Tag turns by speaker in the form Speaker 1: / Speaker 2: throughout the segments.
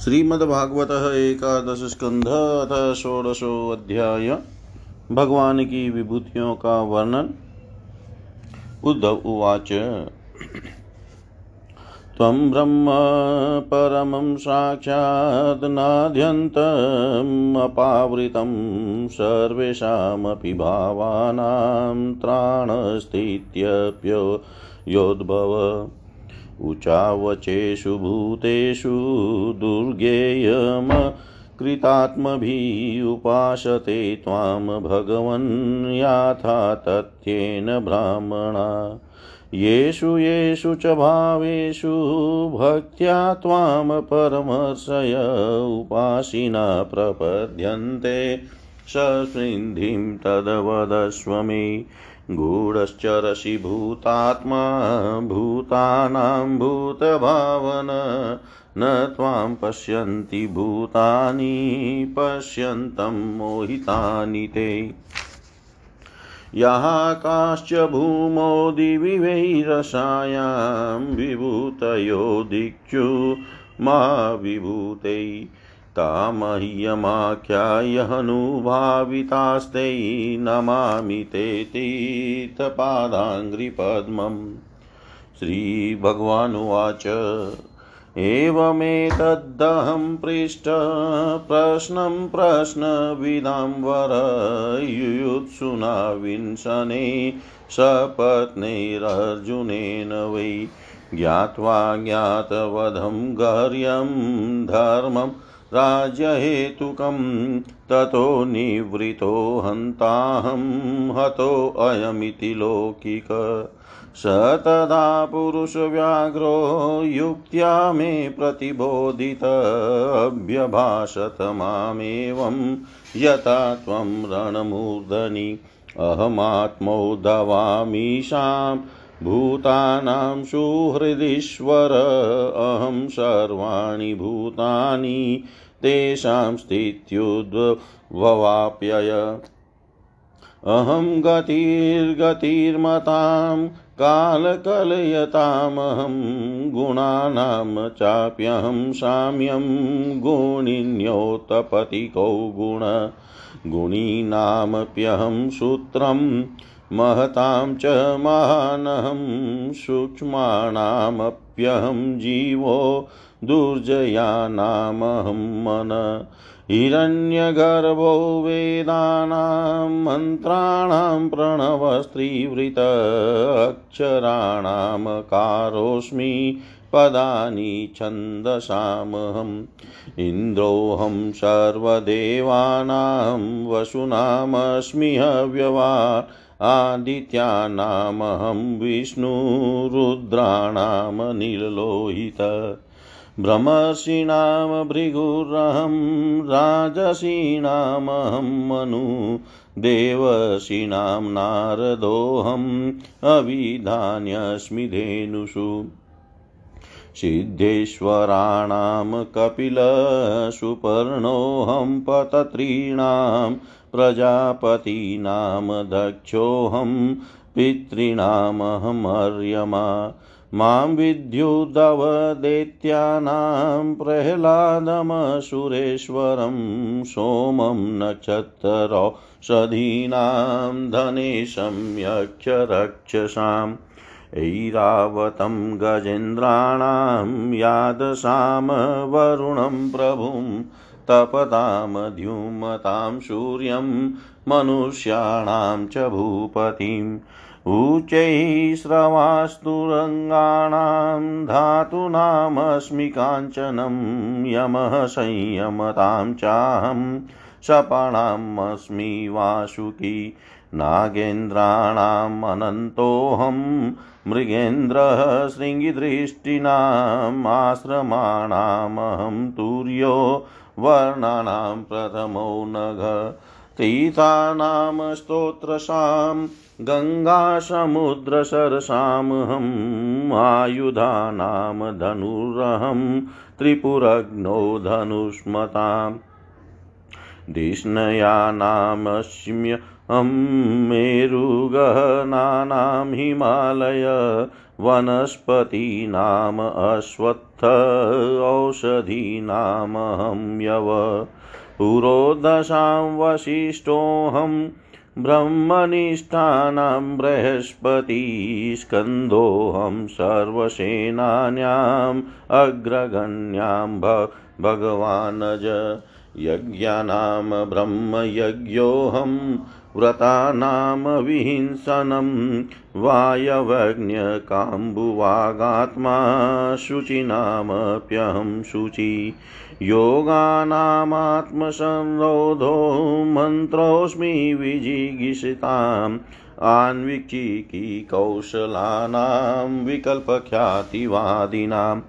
Speaker 1: श्रीमद्भागवत एकादश स्कंध अथ षोडशो अध्याय। भगवान की विभूतियों का वर्णन। उद्धव उवाच। त्वं ब्रह्म परमं साक्षादनाद्यन्तमपावृतं सर्वेषामपि भावानां त्राणस्थित्यप्यो योद्भव। उचावचेषु भूतेषु दुर्गेयम कृतात्मभिः उपासते त्वां भगवन् याथा तथ्येन ब्राह्मणा। येषु येषु च भावेषु भक्त्या त्वां परमर्शय उपासिना प्रपद्यन्ते। सृन्धिं तद्वदस्व गूढश्चरसि भूतात्मा भूतानां भूतभावन न त्वां पश्यन्ति भूतानि पश्यन्तं मोहितानि ते। यः काश्च भूमो दिवि वैरसायां विभूतयो दिक्षु मा विभूतै। तामह्यमाख्यायहनुभावितास्ते नमामि ते तीर्थपादाङ्घ्रिपद्मम्। श्रीभगवानुवाच। एवमेतदहं पृष्ट प्रश्नं प्रश्नविदां वर। युयुत्सुना विंशने सपत्नैरर्जुनेन वै ज्ञात्वा ज्ञातवधं गर्यं धर्मम् राज्यहेतुकं ततो निवृतो हन्ताहं हतोऽयमिति लौकिक। स तदा पुरुषव्याघ्रो युक्त्या मे प्रतिबोधितभ्यभाषत मामेवं यथा त्वं रणमूर्धनि। अहमात्मोदवामीशां भूतानां सुहृदीश्वर, अहं सर्वाणि भूतानि, तेषां स्थित्युद्भवाप्यय अहं गतिर्गतिर्मतां, कालकलयतामहं, गुणानां चाप्यहं साम्यं गुणिन्योतपतिकौ गुण, गुणीनामप्यहं सूत्रम् महतां च महानहं सूक्ष्माणामप्यहं जीवो दुर्जयानामहं मन। हिरण्यगर्भो वेदानां मन्त्राणां प्रणवस्त्रीवृत अक्षराणामकारोऽस्मि पदानि छन्दसामहम्। इन्द्रोऽहं सर्वदेवानां वसुनामस्मि हव्यवान्। आदित्यानामहं विष्णुरुद्राणां निर्लोहित भ्रमर्षीणां भृगुरहं राजसीणामहं मनु देवसीणां नारदोऽहम् अविधान्यस्मि धेनुषु। सिद्धेश्वराणां कपिलसुपर्णोऽहं पतत्रीणां प्रजापतीनां दक्षोऽहं पितॄणामहमर्यमा। माँ विद्युदवदैत्यानां प्रह्लादमसुरेश्वरं सोमं नक्षत्रौषधीनां धनेशं यक्षरक्षसाम् ऐरावतं गजेन्द्राणां यादशां वरुणं प्रभुं तपतां द्युमतां सूर्यं मनुष्याणां च भूपतिम् ऊचैस्रवास्तुरङ्गाणां धातूनामस्मि काञ्चनं यमः संयमतां चाहं सपाणामस्मि वासुकी नागेन्द्राणाम् अनन्तोऽहं मृगेन्द्रः शृङ्गिदृष्टीनाम् आश्रमाणामहं तुर्यो वर्णानां प्रथमो नघ तीर्थानां स्तोत्रसां गङ्गासमुद्रसरसामहम् आयुधानां धनुरहं त्रिपुरग्नौ धनुष्मताम् धिष्णयानामस्म्य मेरुगहनानां हिमालय वनस्पतीनाम् अश्वत्थ औषधीनामहं यव। पुरोदशां वसिष्ठोऽहं ब्रह्मनिष्ठानां बृहस्पति स्कन्दोऽहं सर्वसेनान्याम् अग्रगण्यां भगवानज यज्ञानां ब्रह्मयज्ञोऽहं व्रतानां विहिंसनं वायवज्ञकाम्बुवागात्मा शुचिनामप्यहं शुचि। योगानामात्मसंरोधो मन्त्रोऽस्मि विजिगीषिताम्। कौशलानां विकल्पख्यातिवादिनां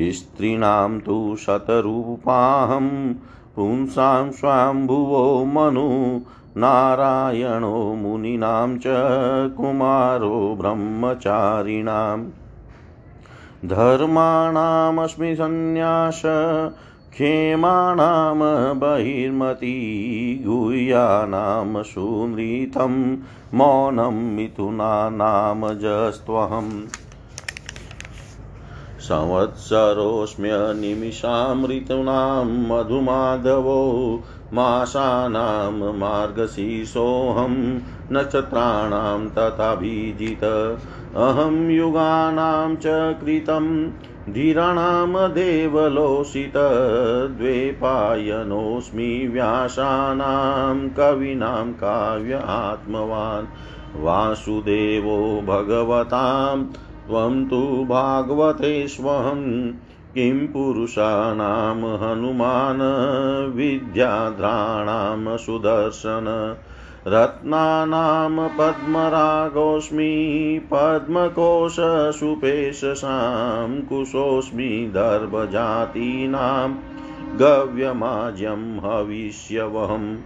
Speaker 1: स्त्रीणां तु शतरूपाहं पुंसां स्वाम्भुवो मनु नारायणो मुनीनां च कुमारो ब्रह्मचारिणां। धर्माणामस्मि सन्न्यास क्षेमाणां बहिर्मती गुह्यानां सुनृतं, मौनं मिथुनानामजस्त्वहम् संवत्सरोऽस्म्यनिमिषामृतूनां मधुमाधवो मासानां मार्गशीर्षोऽहं नक्षत्राणां तथाभिजित अहं युगानां च कृतं धीराणां देवलोषितद्वैपायनोऽस्मि व्यासानां कवीनां काव्य आत्मवान्। वासुदेवो भगवतां त्वं तु भागवतेष्वहं किं पुरुषाणां हनुमान् विद्याद्राणां सुदर्शन। रत्नानां पद्मरागोऽस्मि पद्मकोशसुपेशसां कुशोऽस्मि दर्भजातीनां गव्यमाज्यं हविष्यवहं।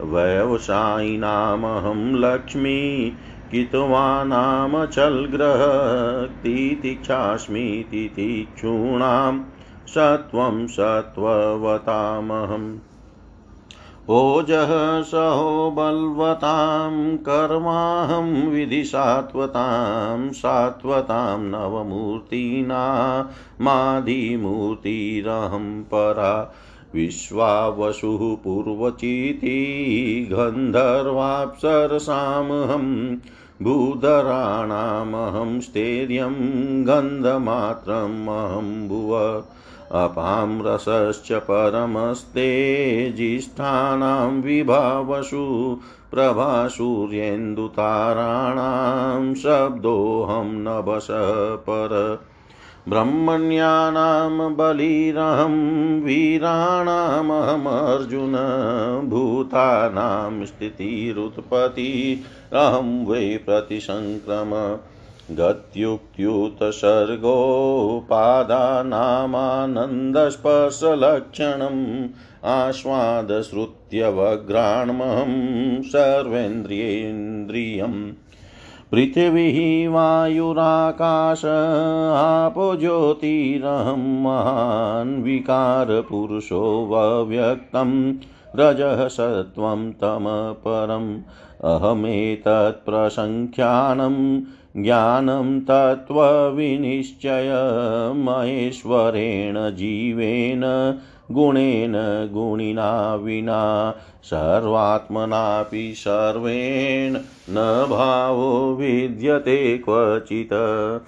Speaker 1: व्यवसायिनामहं लक्ष्मी कितवानामचलग्रह तितिक्षास्मि तितिक्षूणां सत्वं सत्त्ववतामहम् ओजः सहो बल्वतां कर्माहं विधिसात्वतां सात्वतां नवमूर्तीनामादिमूर्तिरहं परा विश्वावसुः पूर्वचिति गन्धर्वाप्सरसामहं भूधराणामहं स्थैर्यं गन्धमात्रमहं भुव अपां रसश्च परमस्ते जिष्ठानां विभावसु प्रभासूर्येन्दुताराणां शब्दोऽहं नभस पर। ब्रह्मण्यानां बलिरहं वीराणामहमर्जुन, भूतानां स्थितिरुत्पत्तिरहं वै प्रतिसङ्क्रम गत्युक्त्युतसर्गोपादानामानन्दस्पर्शलक्षणम् आस्वादश्रुत्यवघ्राण्महं सर्वेन्द्रियेन्द्रियम् पृथिवी वायुराकाश आपो ज्योतिरहं महान् विकारपुरुषो व्यक्तं रजः सत्त्वं तमपरम् अहमेतत्प्रसङ्ख्यानं ज्ञानं तत्त्वविनिश्चयमहेश्वरेण जीवेन, गुणेन गुणिना विना। सर्वात्मनापि सर्वेण न भावो विद्यते क्वचित्।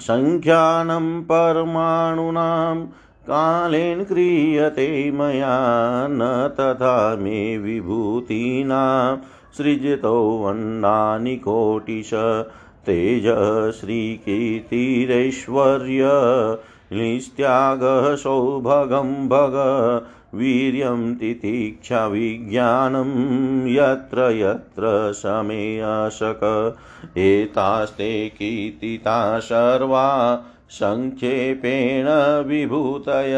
Speaker 1: सङ्ख्यानं परमाणूनां कालेन क्रियते मया न तथा मे विभूतीनां सृजतोऽन्नानि कोटिश तेजश्रीकीर्तिरैश्वर्य निस्त्यागः सौभगं भग वीर्यं तितिक्षा विज्ञानं यत्र यत्र समेऽशक एतास्ते कीर्तिता सर्वा सङ्क्षेपेण विभूतय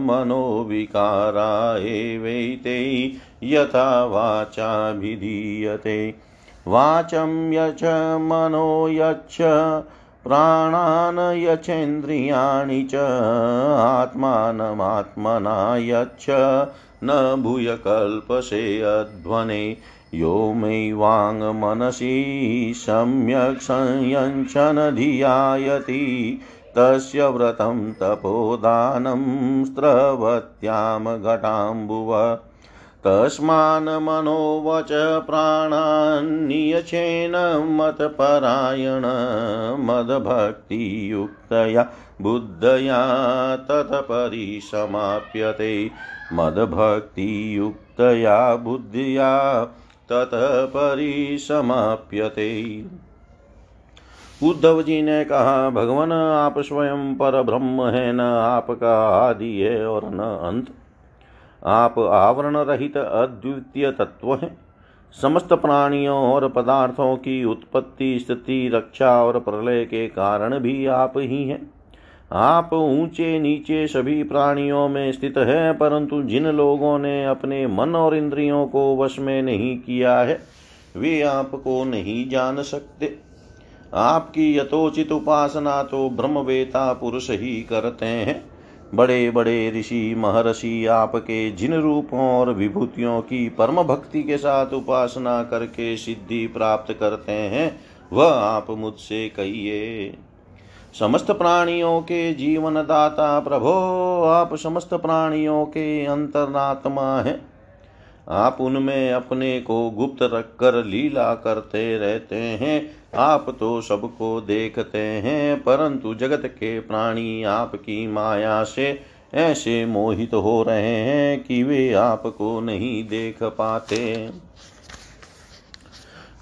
Speaker 1: मनोविकारा एवैते यथा वाचाभिधीयते। वाचं यच मनो यच्छ प्राणान् यचेन्द्रियाणि च आत्मानमात्मना यच्छ न भूय कल्पसे अध्वने। यो मैवाङ्मनसि सम्यक् संयञ्चनधियायति तस्य व्रतं तपोदानं स्रवत्यां घटाम्बुव तस्मान् मनोवच प्राणान्नियचेन मतपरायण मदभक्तियुक्तया बुद्धया ततपरिसमाप्यते। मदभक्तियुक्तया बुद्धिया ततः परिसमाप्यते उद्धव जी ने कहा, भगवान, आप स्वयं पर ब्रह्म है, न आपका आदि है और न अंत। आप आवरण रहित अद्वितीय तत्व हैं। समस्त प्राणियों और पदार्थों की उत्पत्ति, स्थिति, रक्षा और प्रलय के कारण भी आप ही हैं। आप ऊँचे नीचे सभी प्राणियों में स्थित है, परंतु जिन लोगों ने अपने मन और इंद्रियों को वश में नहीं किया है, वे आपको नहीं जान सकते। आपकी यथोचित उपासना तो ब्रह्मवेता पुरुष ही करते हैं। बड़े बड़े ऋषि, महर्षि आपके जिन रूपों और विभूतियों की परम भक्ति के साथ उपासना करके सिद्धि प्राप्त करते हैं, वह आप मुझसे कहिए। समस्त प्राणियों के जीवन दाता प्रभो, आप समस्त प्राणियों के अंतरात्मा हैं। आप उनमें अपने को गुप्त रखकर लीला करते रहते हैं। आप तो सबको देखते हैं, परंतु जगत के प्राणी आपकी माया से ऐसे मोहित हो रहे हैं कि वे आपको नहीं देख पाते।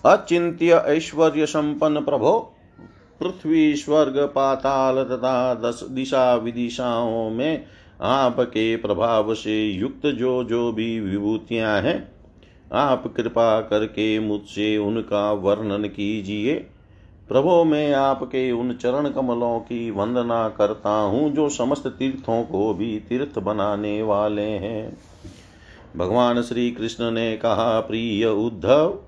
Speaker 1: अचिंत्य ऐश्वर्य संपन्न प्रभो, पृथ्वी स्वर्ग पाताल तथा दस दिशा विदिशाओं में आपके प्रभाव से युक्त जो जो भी विभूतियाँ हैं, आप कृपा करके मुझसे उनका वर्णन कीजिए। प्रभो, मैं आपके उन चरण कमलों की वंदना करता हूँ, जो समस्त तीर्थों को भी तीर्थ बनाने वाले हैं। भगवान श्री कृष्ण ने कहा, प्रिय उद्धव,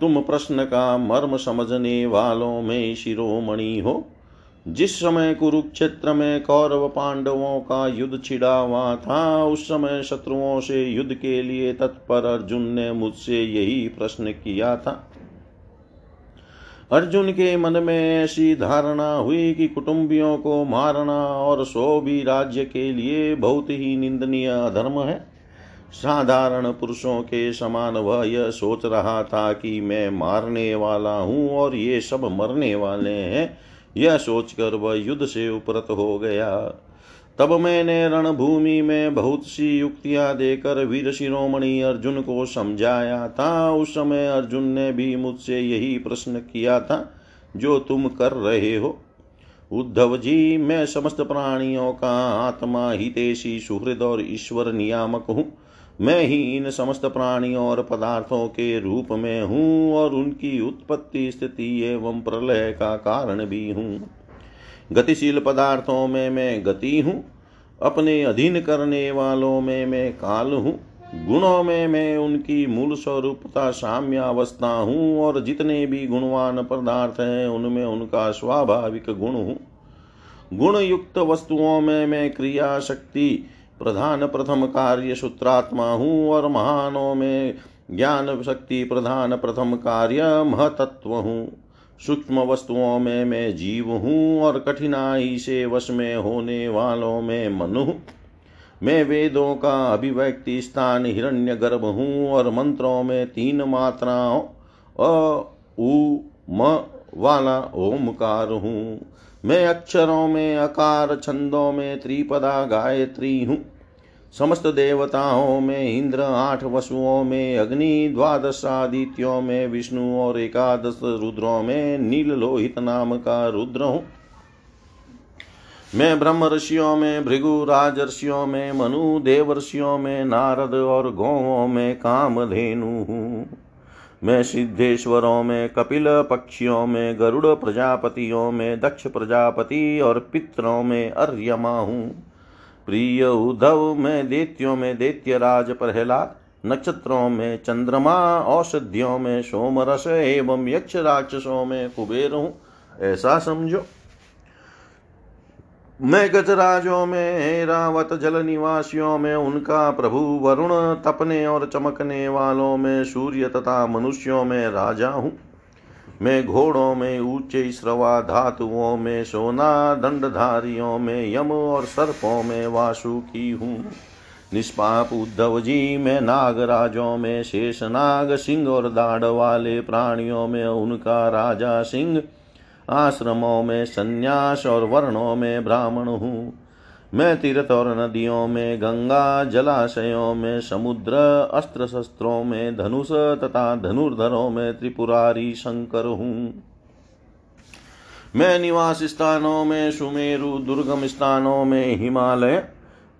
Speaker 1: तुम प्रश्न का मर्म समझने वालों में शिरोमणि हो। जिस समय कुरुक्षेत्र में कौरव पांडवों का युद्ध छिड़ा हुआ था, उस समय शत्रुओं से युद्ध के लिए तत्पर अर्जुन ने मुझसे यही प्रश्न किया था। अर्जुन के मन में ऐसी धारणा हुई कि कुटुंबियों को मारना और सो भी राज्य के लिए बहुत ही निंदनीय धर्म है। साधारण पुरुषों के समान वह यह सोच रहा था कि मैं मारने वाला हूँ और ये सब मरने वाले हैं। यह सोचकर वह युद्ध से उपरत हो गया। तब मैंने रणभूमि में बहुत सी युक्तियाँ देकर वीर शिरोमणि अर्जुन को समझाया। था उस समय अर्जुन ने भी मुझसे यही प्रश्न किया था, जो तुम कर रहे हो। उद्धव जी, मैं समस्त प्राणियों का आत्मा, हितेशी, सुहृद और ईश्वर नियामक हूँ। मैं ही इन समस्त प्राणियों और पदार्थों के रूप में हूँ और उनकी उत्पत्ति स्थिति एवं प्रलय का कारण भी हूँ। गतिशील पदार्थों में मैं गति हूँ, अपने अधीन करने वालों में मैं काल हूँ, गुणों में मैं उनकी मूल स्वरूपता साम्यावस्था हूँ और जितने भी गुणवान पदार्थ हैं, उनमें उनका स्वाभाविक गुण हूँ। गुण युक्त वस्तुओं में मैं क्रिया शक्ति प्रधान प्रथम कार्य सूत्रात्मा हूँ और महानों में ज्ञान शक्ति प्रधान प्रथम कार्य महतत्व हूँ। सूक्ष्म वस्तुओं में मैं जीव हूँ और कठिनाई से वश में होने वालों में मन हूँ। मैं वेदों का अभिव्यक्ति स्थान हिरण्य गर्भ हूँ और मंत्रों में तीन मात्राओं अ, उ, म वाला ओमकार हूँ। मैं अक्षरों में अकार छंदों में, त्रिपदा गायत्री हूँ। समस्त देवताओं में, इंद्र आठ वसुओं में, अग्नि द्वादश आदित्यों में, विष्णु और एकादश रुद्रों में, नील लोहित नाम का रुद्र हूँ। मैं ब्रह्म ऋषियों में, भृगु राजर्षियों में, मनु देवर्षियों में, नारद और गौों में कामधेनु हूँ। मैं सिद्धेश्वरों में, कपिल पक्षियों में, गरुड़ प्रजापतियों में, दक्ष प्रजापति और पितरों में अर्यमा हूँ। प्रिय उद्धव में दैत्यों में देत्य राज प्रहलाद, नक्षत्रों में चंद्रमा, औषधियों में सोमरस एवं यक्ष राक्षसों में कुबेर हूँ। ऐसा समझो। मैं गजराजों में, रावत जल निवासियों में, उनका प्रभु वरुण तपने और चमकने वालों में, सूर्य तथा मनुष्यों में राजा हूँ। मैं घोड़ों में ऊँचे श्रवा धातुओं में, सोना दंडधारियों में, यम और सर्पों में वासुकी हूँ। निष्पाप उद्धव जी, में नागराजों में, शेष नाग सिंह और दाढ़ वाले प्राणियों में, उनका राजा सिंह। आश्रमों में संन्यास और वर्णों में ब्राह्मण हूँ। मैं तीर्थ और नदियों में, गंगा जलाशयों में, समुद्र अस्त्र शस्त्रों में, धनुष तथा धनुर्धरों में त्रिपुरारी शंकर हूँ। मैं निवास स्थानों में, सुमेरु दुर्गम स्थानों में, हिमालय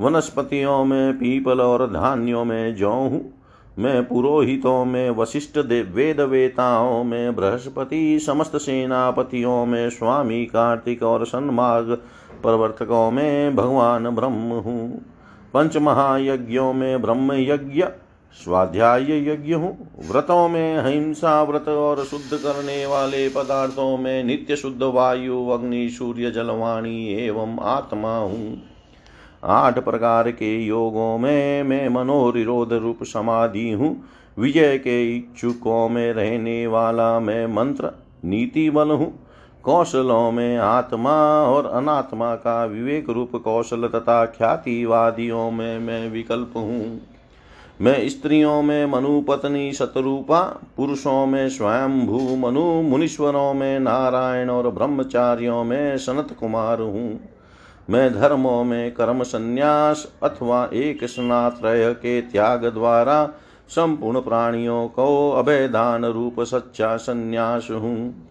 Speaker 1: वनस्पतियों में, पीपल और धान्यों में जौ हूँ। मैं पुरोहितों में, वशिष्ठ वेद वेताओं में, बृहस्पति समस्त सेनापतियों में, स्वामी कार्तिक और सन्मार्ग प्रवर्तकों में भगवान ब्रह्म हूँ। पंच महायज्ञों में ब्रह्म यज्ञ स्वाध्याय यज्ञ हूँ। व्रतों में हिंसा व्रत और शुद्ध करने वाले पदार्थों में नित्य शुद्ध वायु, अग्नि, सूर्य, जलवाणी एवं आत्मा हूँ। आठ प्रकार के योगों में मैं मनोरिरोध रूप समाधि हूँ। विजय के इच्छुकों में रहने वाला मैं मंत्र नीति बल हूँ। कौशलों में आत्मा और अनात्मा का विवेक रूप कौशल तथा ख्यातिवादियों में मैं विकल्प हूँ। मैं स्त्रियों में मनु पत्नी शतरूपा, पुरुषों में स्वयं भू मनु, मुनीश्वरों में नारायण और ब्रह्मचारियों में सनत कुमार हूँ। मैं धर्मों में कर्म संन्यास अथवा एक स्नात्रय के त्याग द्वारा संपूर्ण प्राणियों को अभयदान रूप सच्चा संन्यास हूँ।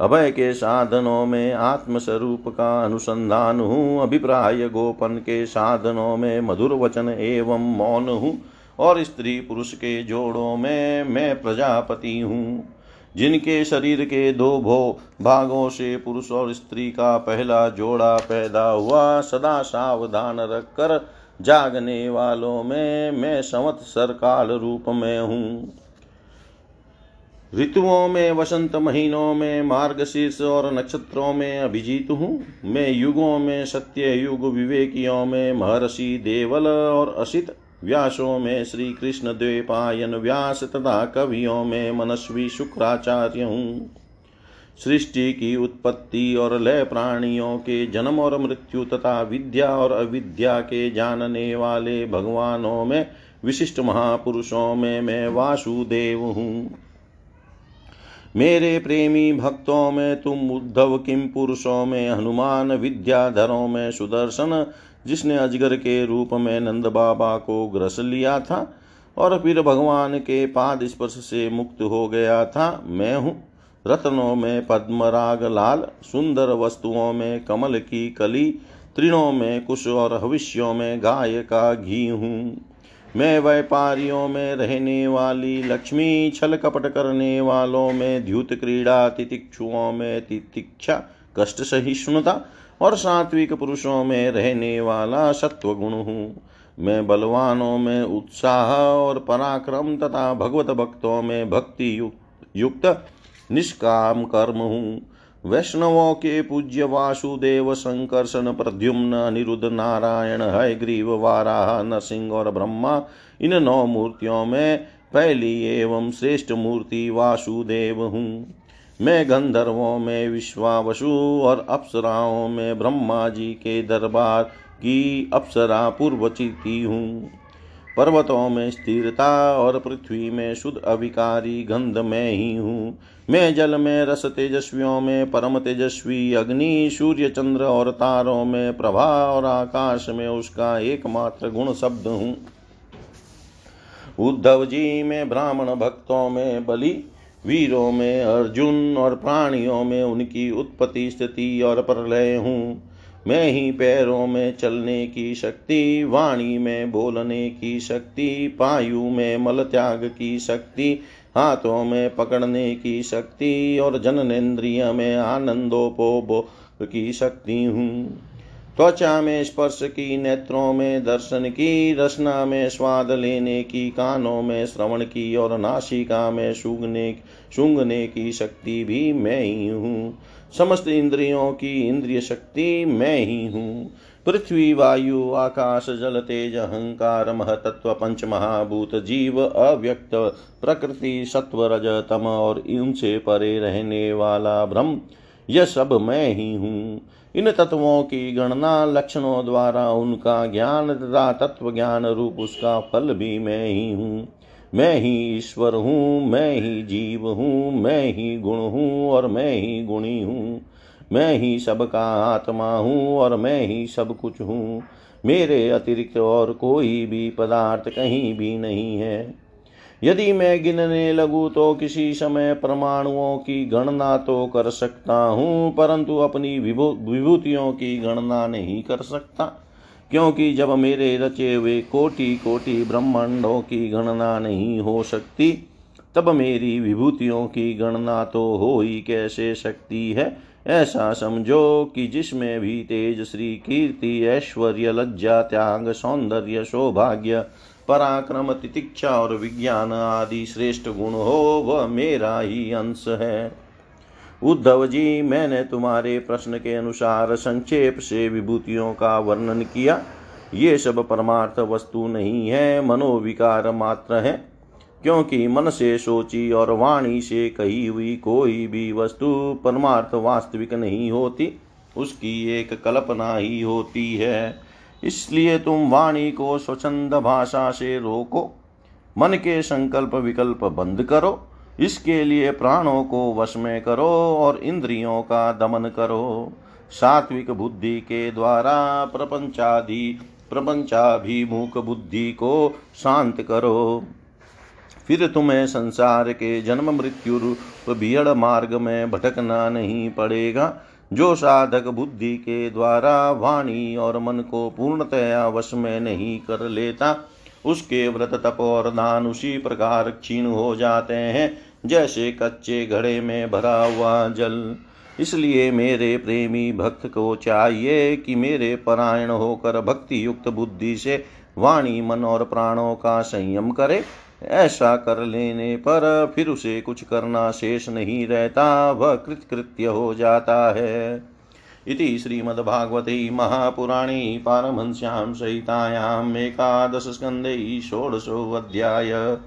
Speaker 1: अभय के साधनों में आत्मस्वरूप का अनुसंधान हूँ, अभिप्राय गोपन के साधनों में मधुर वचन एवं मौन हूँ और स्त्री पुरुष के जोड़ों में मैं प्रजापति हूँ। जिनके शरीर के दो भो, भागों से पुरुष और स्त्री का पहला जोड़ा पैदा हुआ, सदा सावधान रखकर जागने वालों में मैं संवत्सर काल रूप में हूँ। ऋतुओं में, वसंत महीनों में, मार्गशीर्ष और नक्षत्रों में अभिजीत हूँ। मैं युगों में सत्य युग विवेकियों में, महर्षि देवल और असित व्यासों में श्री कृष्ण द्वेपायन व्यास तथा कवियों में मनस्वी शुक्राचार्य हूँ। सृष्टि की उत्पत्ति और लय प्राणियों के जन्म और मृत्यु तथा विद्या और अविद्या के जानने वाले भगवानों में, विशिष्ट महापुरुषों में मैं वासुदेव हूँ। मेरे प्रेमी भक्तों में तुम उद्धव किम पुरुषों में, हनुमान विद्याधरों में सुदर्शन, जिसने अजगर के रूप में नंद बाबा को ग्रस लिया था और फिर भगवान के पाद स्पर्श से मुक्त हो गया था, मैं हूँ। रत्नों में पद्मराग लाल, सुंदर वस्तुओं में कमल की कली, तृणों में कुश और हविष्यों में गाय का घी हूँ। मैं व्यापारियों में रहने वाली, लक्ष्मी छल कपट करने वालों में, द्युत क्रीड़ा, तितिक्षुओं में तितिक्षा, कष्ट सहिष्णुता और सात्विक पुरुषों में रहने वाला सत्व गुण हूँ। मैं बलवानों में उत्साह और पराक्रम तथा भगवत भक्तों में भक्ति युक्त, निष्काम कर्म हूँ। वैष्णवों के पूज्य वासुदेव संकर्षण प्रद्युम्न अनिरुद्ध नारायण हय ग्रीव वाराह नरसिंह और ब्रह्मा, इन नौ मूर्तियों में पहली एवं श्रेष्ठ मूर्ति वासुदेव हूँ। मैं गंधर्वों में विश्वावसु और अप्सराओं में ब्रह्मा जी के दरबार की अप्सरा पूर्वचिति हूँ। पर्वतों में स्थिरता और पृथ्वी में शुद्ध अविकारी गंध में ही हूँ। मैं जल में, रस तेजस्वियों में, परम तेजस्वी, अग्नि, सूर्य, चंद्र और तारों में, प्रभा और आकाश में उसका एकमात्र गुण शब्द हूँ। उद्धव जी में, ब्राह्मण भक्तों में, बलि, वीरों में, अर्जुन और प्राणियों में उनकी उत्पत्ति, स्थिति और प्रलय हूँ। मैं ही पैरों में चलने की शक्ति, वाणी में बोलने की शक्ति, पायु में मल त्याग की शक्ति हाथों में पकड़ने की शक्ति और जननेन्द्रिय में आनंदोपोभोग की शक्ति हूँ। त्वचा में स्पर्श की, नेत्रों में दर्शन की, रसना में स्वाद लेने की, कानों में श्रवण की और नासिका में सूंघने सूंघने की शक्ति भी मैं ही हूँ। समस्त इंद्रियों की इंद्रिय शक्ति मैं ही हूँ। पृथ्वी वायु आकाश, जल, तेज, अहंकार, महतत्व पंच महाभूत जीव, अव्यक्त, प्रकृति, सत्व, रज, तम और इनसे परे रहने वाला ब्रह्म। यह सब मैं ही हूँ। इन तत्वों की गणना लक्षणों द्वारा उनका ज्ञान तथा तत्व ज्ञान रूप उसका फल भी मैं ही हूँ। मैं ही ईश्वर हूँ, मैं ही जीव हूँ, मैं ही गुण हूँ और मैं ही गुणी हूँ। मैं ही सबका आत्मा हूँ और मैं ही सब कुछ हूँ। मेरे अतिरिक्त और कोई भी पदार्थ कहीं भी नहीं है। यदि मैं गिनने लगूँ तो किसी समय परमाणुओं की गणना तो कर सकता हूँ, परंतु अपनी विभूतियों की गणना नहीं कर सकता, क्योंकि जब मेरे रचे हुए कोटि कोटि ब्रह्मांडों की गणना नहीं हो सकती, तब मेरी विभूतियों की गणना तो हो ही कैसे सकती है? ऐसा समझो कि जिसमें भी तेज श्री कीर्ति ऐश्वर्य, लज्जा, त्याग, सौंदर्य, सौभाग्य, पराक्रम, तितिक्षा और विज्ञान आदि श्रेष्ठ गुण हो, वह मेरा ही अंश है। उद्धव जी, मैंने तुम्हारे प्रश्न के अनुसार संक्षेप से विभूतियों का वर्णन किया। ये सब परमार्थ वस्तु नहीं है, मनोविकार मात्र है। क्योंकि मन से सोची और वाणी से कही हुई कोई भी वस्तु परमार्थ वास्तविक नहीं होती, उसकी एक कल्पना ही होती है। इसलिए तुम वाणी को स्वच्छंद भाषा से रोको, मन के संकल्प विकल्प बंद करो, इसके लिए प्राणों को वश में करो और इंद्रियों का दमन करो। सात्विक बुद्धि के द्वारा प्रपंचादि, प्रपंचाभिमुख बुद्धि को शांत करो। फिर तुम्हें संसार के जन्म मृत्यु रूप बियड़ मार्ग में भटकना नहीं पड़ेगा। जो साधक बुद्धि के द्वारा वाणी और मन को पूर्णतया वश में नहीं कर लेता, उसके व्रत तप और दान उसी प्रकार क्षीण हो जाते हैं, जैसे कच्चे घड़े में भरा हुआ जल। इसलिए मेरे प्रेमी भक्त को चाहिए कि मेरे परायण होकर भक्ति युक्त बुद्धि से वाणी, मन और प्राणों का संयम करे। ऐसा कर लेने पर फिर उसे कुछ करना शेष नहीं रहता, वह कृतकृत्य हो जाता है। इति श्रीमद्भागवते महापुराणे पारमहंस्यां सहितायाम् एकादशस्कन्धे षोडशोऽध्याय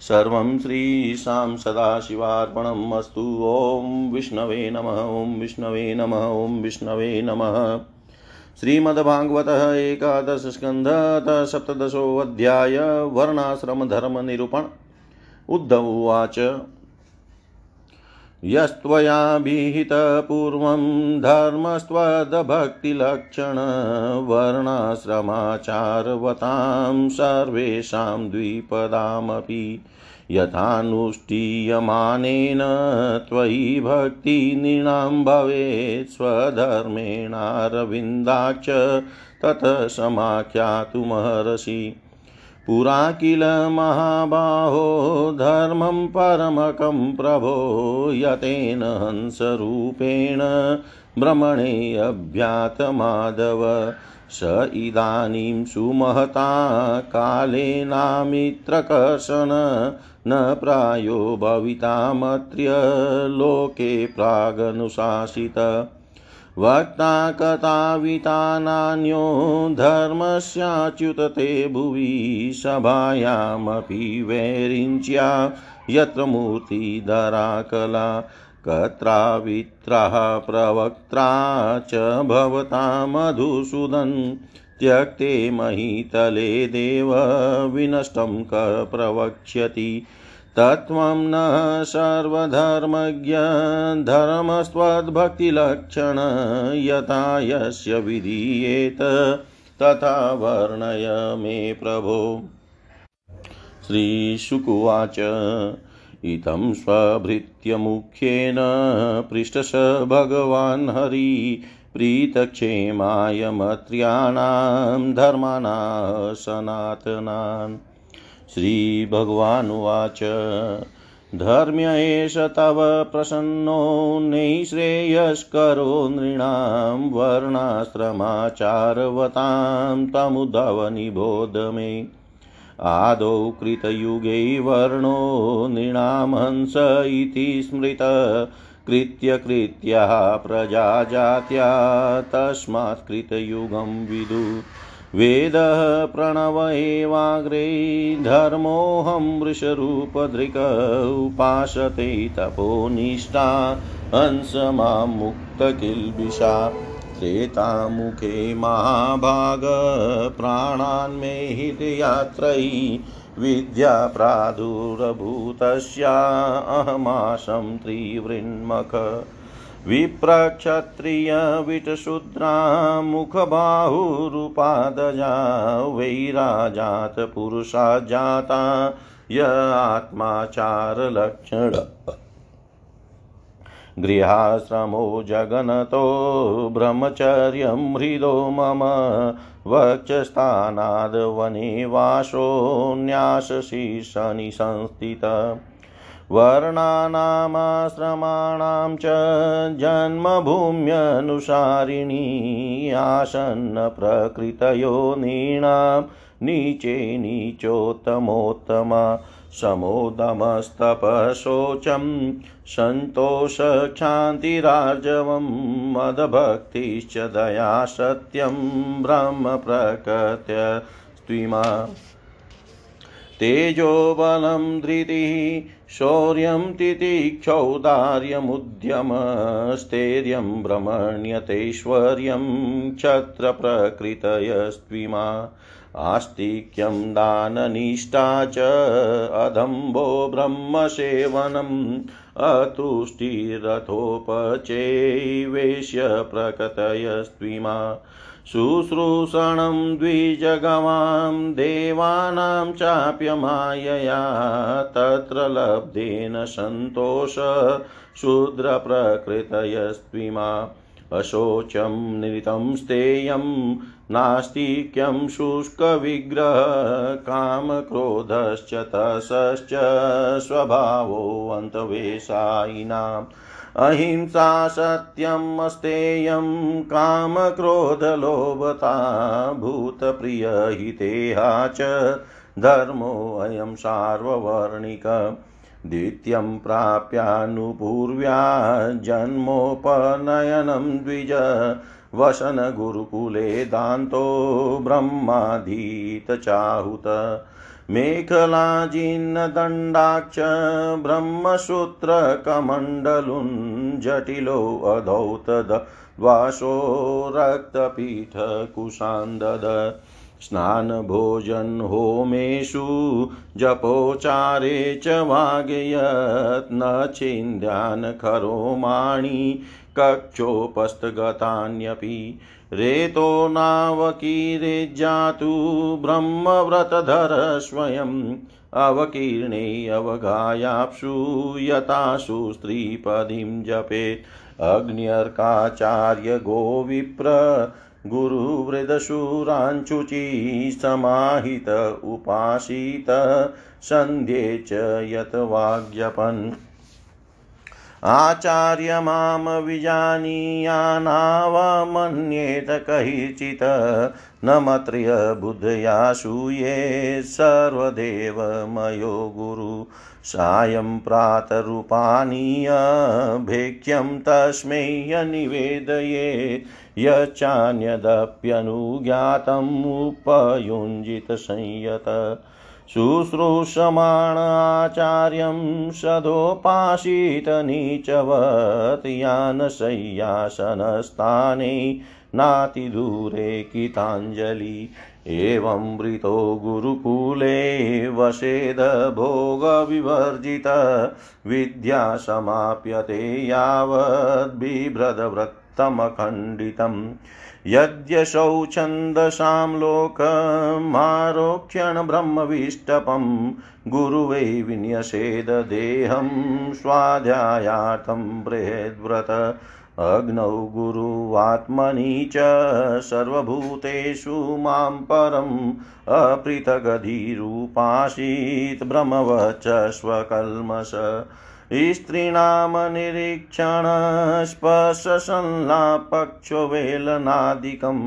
Speaker 1: सर्वं श्रीशां सदाशिवार्पणम् अस्तु। ॐ विष्णवे नमः, ॐ विष्णवे नमः, ॐ विष्णवे नमः। श्रीमद्भागवत एकादश स्कंध धर्म निरूपण उद्धव उवाच। यस्त्वया विहितपूर्वं धर्मस्त्वदभक्तिलक्षण वर्णाश्रमाचारवतां सर्वेषां द्विपदामपि यथानुष्ठीयमानेन त्वयि भक्तिनृणां भवेत् स्वधर्मेणारविन्दाक्ष ततः समाख्यातुमहर्षि पुरा किल महाबाहो, धर्मं परमकं प्रभो, यतेन हंसरूपेण भ्रमणेऽभ्यातमाधव स इदानीं सुमहता कालेनामित्रकर्षण न प्रायो भवितामत्र्य लोके प्रागनुशासित। वक्ता कथावितानान्यो धर्मस्याच्युत ते भुवि सभायामपि वैरिञ्च्या यत्र मूर्तिधरा कला कत्रावित्राः प्रवक्त्रा च भवता मधुसूदन् त्यक्ते महीतले देव विनष्टं क प्रवक्ष्यति तत्त्वं न सर्वधर्मज्ञ धर्मस्त्वद्भक्तिलक्षण यथा यस्य विधीयेत तथा वर्णय मे प्रभो। श्रीशुकुवाच इतं स्वभृत्यमुख्येन पृष्ठस भगवान् हरि प्रीतक्षेमाय मत्र्याणां धर्माणा सनातनान् श्रीभगवानुवाच। धर्म्य एष तव प्रसन्नो नैश्रेयस्करो नृणां वर्णाश्रमाचारवतां तमुद्धव निबोध मे। आदौ कृतयुगे वर्णो नृणां हंस इति स्मृत। कृत्यकृत्याः प्रजा जात्या, तस्मात् कृतयुगं विदु। वेदः प्रणव एवाग्रे धर्मोऽहं वृषरूपधृक उपासते तपोनिष्ठा हंस माँ मुक्तकिल्बिषा त्रेतामुखे महाभाग प्राणान्मे हितयात्रै विद्या प्रादुरभूतस्या अहमाशं त्रिवृन्मख। विप्रक्षत्रियविटशूद्रा मुखबाहुरूपादजा वैराजात पुरुषा जाता य आत्माचारलक्षण। गृहाश्रमो जगनतो ब्रह्मचर्यं हृदो मम वक्षस्थानाद्वने वासोऽन्यासशी शनि संस्थित वर्णानामाश्रमाणां च जन्मभूम्यनुसारिणी आसन्नप्रकृतयो नीणां नीचे नीचोत्तमोत्तमा समोदमस्तपशोचं सन्तोषक्षान्तिरार्जवं मदभक्तिश्च दया सत्यं ब्रह्मप्रकृत्य स्त्विमा तेजोबलं धृतिः शौर्यं तितिक्षौदार्यमुद्यमस्थैर्यं भ्रमण्यतैश्वर्यं क्षत्रप्रकृतयस्त्विमा आस्तिक्यं दाननिष्ठा च अदम्भो ब्रह्मसेवनम् अतुष्टिरथोपचैवेश्य प्रकटयस्त्विमा शुश्रूषणं द्विजगवां देवानां चाप्यमायया तत्र लब्धेन सन्तोष शूद्रप्रकृतयस्त्विमा। अशोचं निरितं स्तेयं नास्तिक्यं शुष्कविग्रह कामक्रोधश्च तसश्च स्वभावोऽन्तवेशायिनाम् अहिंसा सत्यम् अस्तेयं कामक्रोधलोभता भूतप्रियहितेहा च धर्मोऽयं सार्ववर्णिक द्वितीयं प्राप्यानुपूर्व्या जन्मोपनयनं द्विज वसनगुरुकुले दान्तो ब्रह्माधीतचाहुत मेखलाजिन्नदण्डाक्ष ब्रह्मसूत्रकमण्डलुन् जटिलोऽधौतद्वासो रक्तपीठकुशान्दद स्नानभोजन होमेषु जपोचारे च वागयत् न छिन्द्यान् खरोमाणि कक्षोपस्थगतान्यपि रेतो नावकीरेज्जातु ब्रह्मव्रतधर स्वयम् अवकीर्णे अवगायाप्सु यतासु स्त्रीपदीं जपेत् अग्न्यर्काचार्य गोविप्र गुरुवृदशूराञ्चुची समाहित, उपासीत सन्ध्ये च यत् वाग्यपन्। आचार्य माँ विजानीयानावमन्येत कैचित् न मत्र्यबुद्धया सूये सर्वदेवमयो गुरु। सायं प्रातरूपानीय, भेक्ष्यं तस्मै निवेदये यच्चान्यदप्यनुज्ञातमुपयुञ्जितसंयत। शुश्रूषमाणाचार्यं सदोपासितनीचवत् यानशय्यासनस्थाने नातिदूरे किताञ्जलि एवं वृतो गुरुकुले वसेदभोगविवर्जित विद्या समाप्यते यावद्बिभ्रदवृत्तमखण्डितम् यद्यशौ छन्दसां लोकमारोक्ष्यण ब्रह्मविष्टपं गुरुवै विन्यसेद देहं स्वाध्यायार्थं बृहद्व्रत अग्नौ गुरुवात्मनि च सर्वभूतेषु माँ परम् अपृथगधिरूपासीत् ब्रह्मवचस्वकल्मष। स्त्रीणां निरीक्षणस्पशसंलापक्षोवेलनादिकं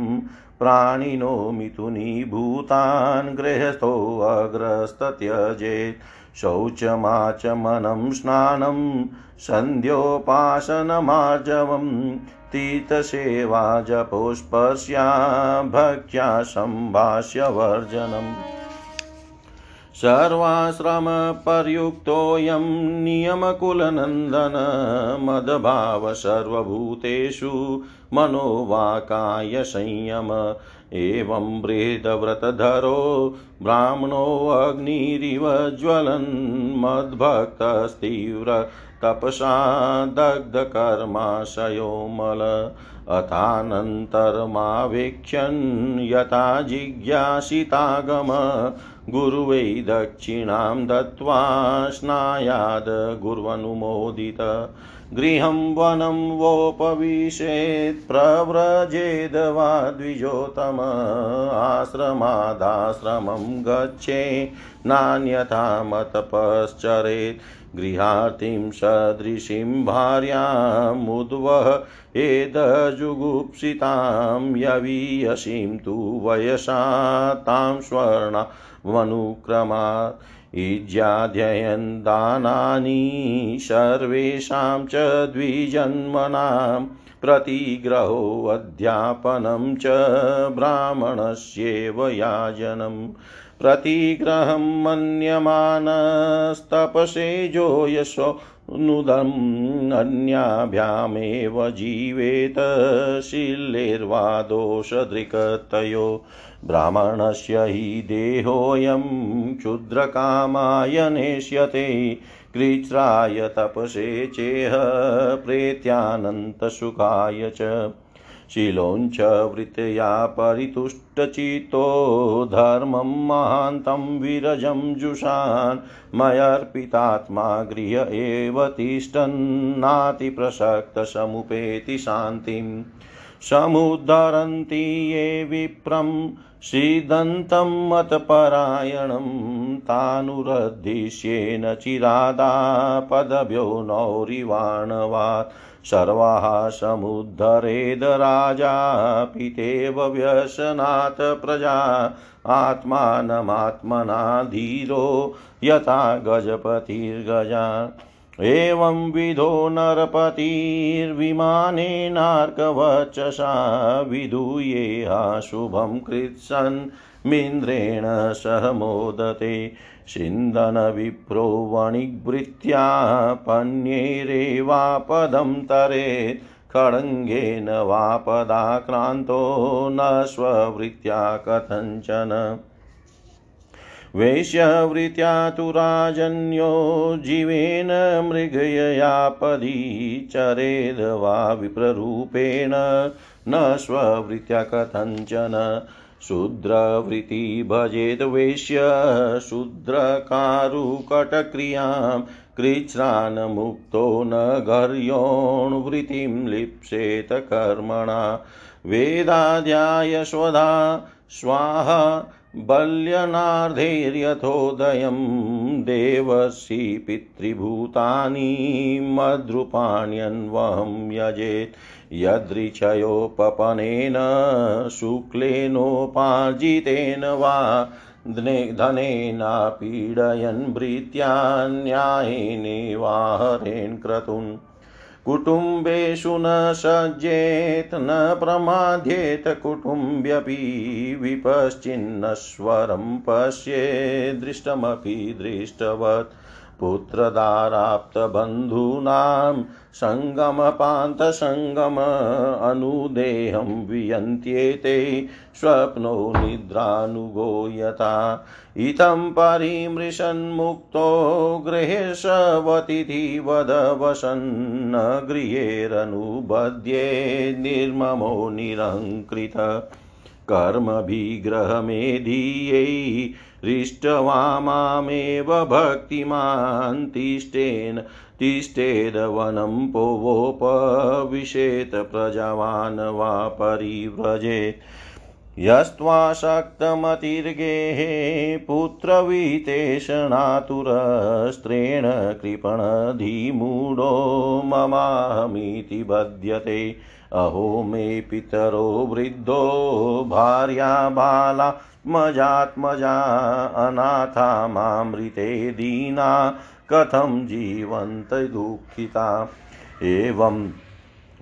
Speaker 1: प्राणिनो मिथुनीभूतान् गृहस्थोऽग्रस्तत्यजेत् शौचमाचमनं स्नानं सन्ध्योपासनमार्जवम् तीतसेवा जपोस्पर्श्या भक्त्या सम्भाष्यवर्जनम् सर्वाश्रमपर्युक्तोऽयं नियमकुलनन्दन मदभाव सर्वभूतेषु मनोवाकाय संयम। एवं बृहद्व्रतधरो ब्राह्मणोऽग्निरिव ज्वलन् मद्भक्तस्तीव्र तपसा दग्धकर्माशयोमल अथानन्तरमावेक्ष्यन् यथा जिज्ञासितागम। गुरुवै दक्षिणां दत्त्वा स्नायाद गुर्वनुमोदित। गृहं वनं वोपविशेत् प्रव्रजेद वा द्विजोतम आश्रमादाश्रमं गच्छे नान्यथा मतपश्चरेत् गृहार्तिं सदृशीं भार्यामुद्वह एदजुगुप्सितां यवीयसीं तु वयसा तां स्वर्णमनुक्रमात् इज्याध्ययन् दानानि सर्वेषां च द्विजन्मनां प्रतिग्रहोऽध्यापनं च ब्राह्मणस्येव याजनम् प्रतिग्रहं मन्यमानस्तपसेजो यशो नुदम् अन्याभ्यामेव जीवेत शिल्लेर्वा दोषदृक्तयो ब्राह्मणस्य हि देहोऽयं क्षुद्रकामाय नेष्यते। कृच्छ्राय तपसे चेह प्रेत्यानन्तसुखाय च। शीलोञ्च वृत्तया परितुष्टचित्तो धर्मं महान्तं विरजं जुषान्, मयर्पितात्मा गृह एव तिष्ठन्नातिप्रसक्तसमुपेति शान्तिम् समुद्धरन्ति ये विप्रं सीदन्तं मतपरायणं तानुरद्दिश्येन चिरादापदभ्यो नौरिवाणवात्। सर्वाः समुद्धरेद राजा पितेव व्यसनात् प्रजा आत्मानमात्मना धीरो यथा गजपतिर्गजा। एवं विधो नरपतिर्विमानेनार्कवचसा विधूयेहा शुभं कृत्सन्, मिन्द्रेण सह मोदते। सिन्दनविप्रो वणिग्भृत्या पन्येरेवापदं तरेत्, खड्गेन वापदाक्रान्तो न स्ववृत्त्या कथञ्चन। वेश्यवृत्त्या तु राजन्यो जीवेन मृगययापदी चरेद वा विप्ररूपेण न स्ववृत्त्या कथञ्चन। शूद्रवृत्ति भजेत वेश्य शूद्रकारुकटक्रियाँ कृच्छ्रान्मुक्तो न गर्योणवृत्तिं लिप्सेत कर्मणा वेदाध्यायस्वधा स्वाहा बल्यनार्धैर्यथोदयं देवसी पितृभूतानि मद्रूपाण्यन्वहं यजेत् यदृच्छयोपपनेन शुक्लेनोपार्जितेन वा धनेना पीडयन् भृत्यान्यायेनेवाहरेन् क्रतुन् कुटुम्बेषु न सज्येत् न प्रमाद्येत कुटुम्ब्यपि विपश्चिन्नस्वरं पश्ये दृष्टमपि दृष्टवत् पुत्रदाराप्तबन्धूनां सङ्गमपान्तसङ्गम अनुदेहं वियन्त्येते स्वप्नो निद्रानुगो यथा इतं परिमृशन्मुक्तो गृहेशवतिथि वद वसन्न गृहेरनुबध्ये निर्ममो निरङ्कृत। कर्मभिग्रहमेधीयै हृष्टवामामेव भक्तिमान् तिष्ठेन तिष्ठेदवनं पोवोपविशेत प्रजावान् वा परिव्रजेत् यस्त्वाशक्तमतिर्गेहे पुत्रवितेषणातुरस्त्रेण कृपणधिमूढो ममाहमिति बध्यते। अहो मे पितरो वृद्धो, भार्या बाला, मजात्मजा अनाथा मामृते दीना। कथं जीवन्त दुःखिता एवं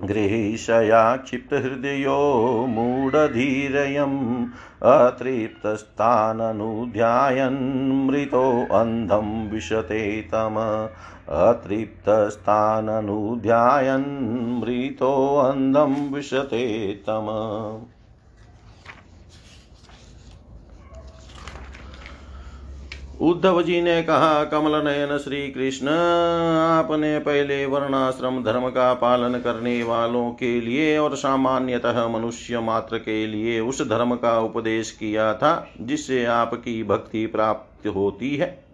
Speaker 1: गृहीशया क्षिप्तहृदयो मूढधीरयम् अतृप्तस्ताननुध्यायन् मृतोऽन्धं विशते तम। अतृप्तस्ताननुध्यायन् मृतोऽन्धं विशते तम। उद्धव जी ने कहा कमल नयन श्री कृष्ण आपने पहले वर्णाश्रम धर्म का पालन करने वालों के लिए और सामान्यतः मनुष्य मात्र के लिए उस धर्म का उपदेश किया था, जिससे आपकी भक्ति प्राप्त होती है।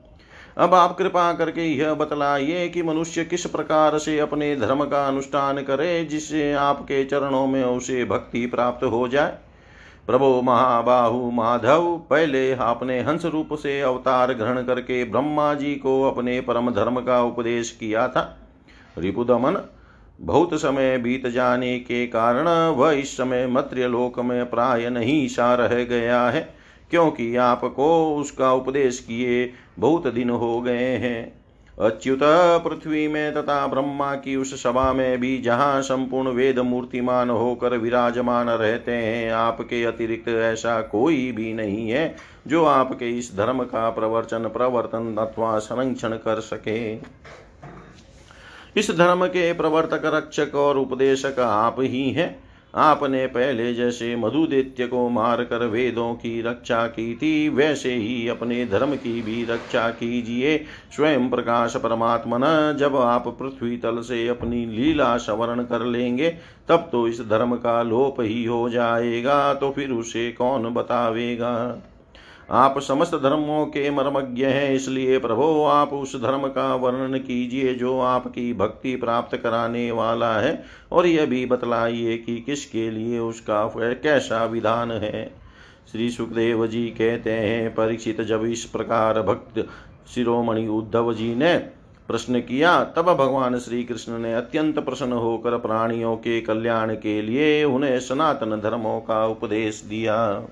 Speaker 1: अब आप कृपा करके यह बतलाइए कि मनुष्य किस प्रकार से अपने धर्म का अनुष्ठान करे, जिससे आपके चरणों में उसे भक्ति प्राप्त हो जाए। प्रभो महाबाहु माधव, पहले आपने हंस रूप से अवतार ग्रहण करके ब्रह्मा जी को अपने परम धर्म का उपदेश किया था। रिपुदमन, बहुत समय बीत जाने के कारण वह इस समय मत्र्यलोक में प्राय नहीं सा रह गया है, क्योंकि आपको उसका उपदेश किए बहुत दिन हो गए हैं। अच्युत पृथ्वी में तथा ब्रह्मा की उस सभा में भी जहाँ संपूर्ण वेद मूर्तिमान होकर विराजमान रहते हैं, आपके अतिरिक्त ऐसा कोई भी नहीं है जो आपके इस धर्म का प्रवर्चन प्रवर्तन अथवा संरक्षण कर सके। इस धर्म के प्रवर्तक, रक्षक और उपदेशक आप ही हैं। आपने पहले जैसे मधुदेत्य को मारकर वेदों की रक्षा की थी, वैसे ही अपने धर्म की भी रक्षा कीजिए। स्वयं प्रकाश परमात्मा न जब आप पृथ्वी तल से अपनी लीला सवरण कर लेंगे, तब तो इस धर्म का लोप ही हो जाएगा तो फिर उसे कौन बतावेगा? आप समस्त धर्मों के मर्मज्ञ हैं, इसलिए प्रभो आप उस धर्म का वर्णन कीजिए जो आपकी भक्ति प्राप्त कराने वाला है, और यह भी बतलाइए कि किसके लिए उसका कैसा विधान है। श्री सुखदेव जी कहते हैं, परीक्षित जब इस प्रकार भक्त शिरोमणि उद्धव जी ने प्रश्न किया, तब भगवान श्री कृष्ण ने अत्यंत प्रसन्न होकर प्राणियों के कल्याण के लिए उन्हें सनातन धर्मों का उपदेश दिया।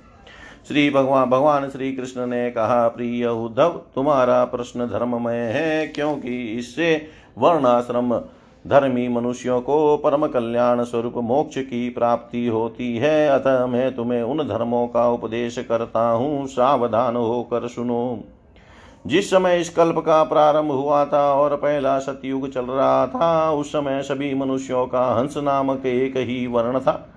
Speaker 1: श्री भगवान भगवान श्री कृष्ण ने कहा, प्रिय उद्धव, तुम्हारा प्रश्न धर्ममय है, क्योंकि इससे वर्णाश्रम धर्मी मनुष्यों को परम कल्याण स्वरूप मोक्ष की प्राप्ति होती है। अतः मैं तुम्हें उन धर्मों का उपदेश करता हूँ। सावधान होकर सुनो। जिस समय इस कल्प का प्रारंभ हुआ था और पहला सतयुग चल रहा था, उस समय सभी मनुष्यों का हंस नामक एक ही वर्ण था।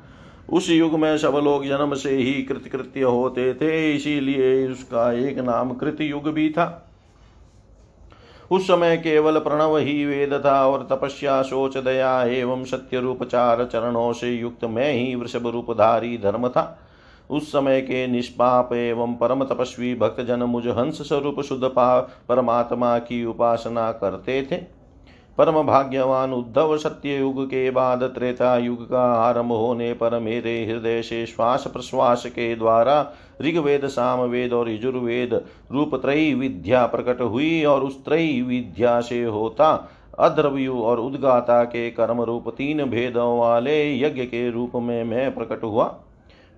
Speaker 1: उस युग में सब लोग जन्म से ही कृतकृत्य होते थे, इसीलिए उसका एक नाम कृत युग भी था। उस समय केवल प्रणव ही वेद था और तपस्या सोच दया एवं सत्य रूप चार चरणों से युक्त मैं ही वृषभ रूपधारी धर्म था। उस समय के निष्पाप एवं परम तपस्वी भक्तजन मुझ हंस स्वरूप शुद्ध परमात्मा की उपासना करते थे। परम भाग्यवान उद्धव सत्य युग के बाद त्रेता युग का आरंभ होने पर मेरे हृदय से श्वास प्रश्वास के द्वारा ऋग्वेद, सामवेद और यजुर्वेद रूप त्रयी विद्या प्रकट हुई और उस त्रयी विद्या से होता अद्रव्यु और उद्गाता के कर्म रूप तीन भेदों वाले यज्ञ के रूप में मैं प्रकट हुआ।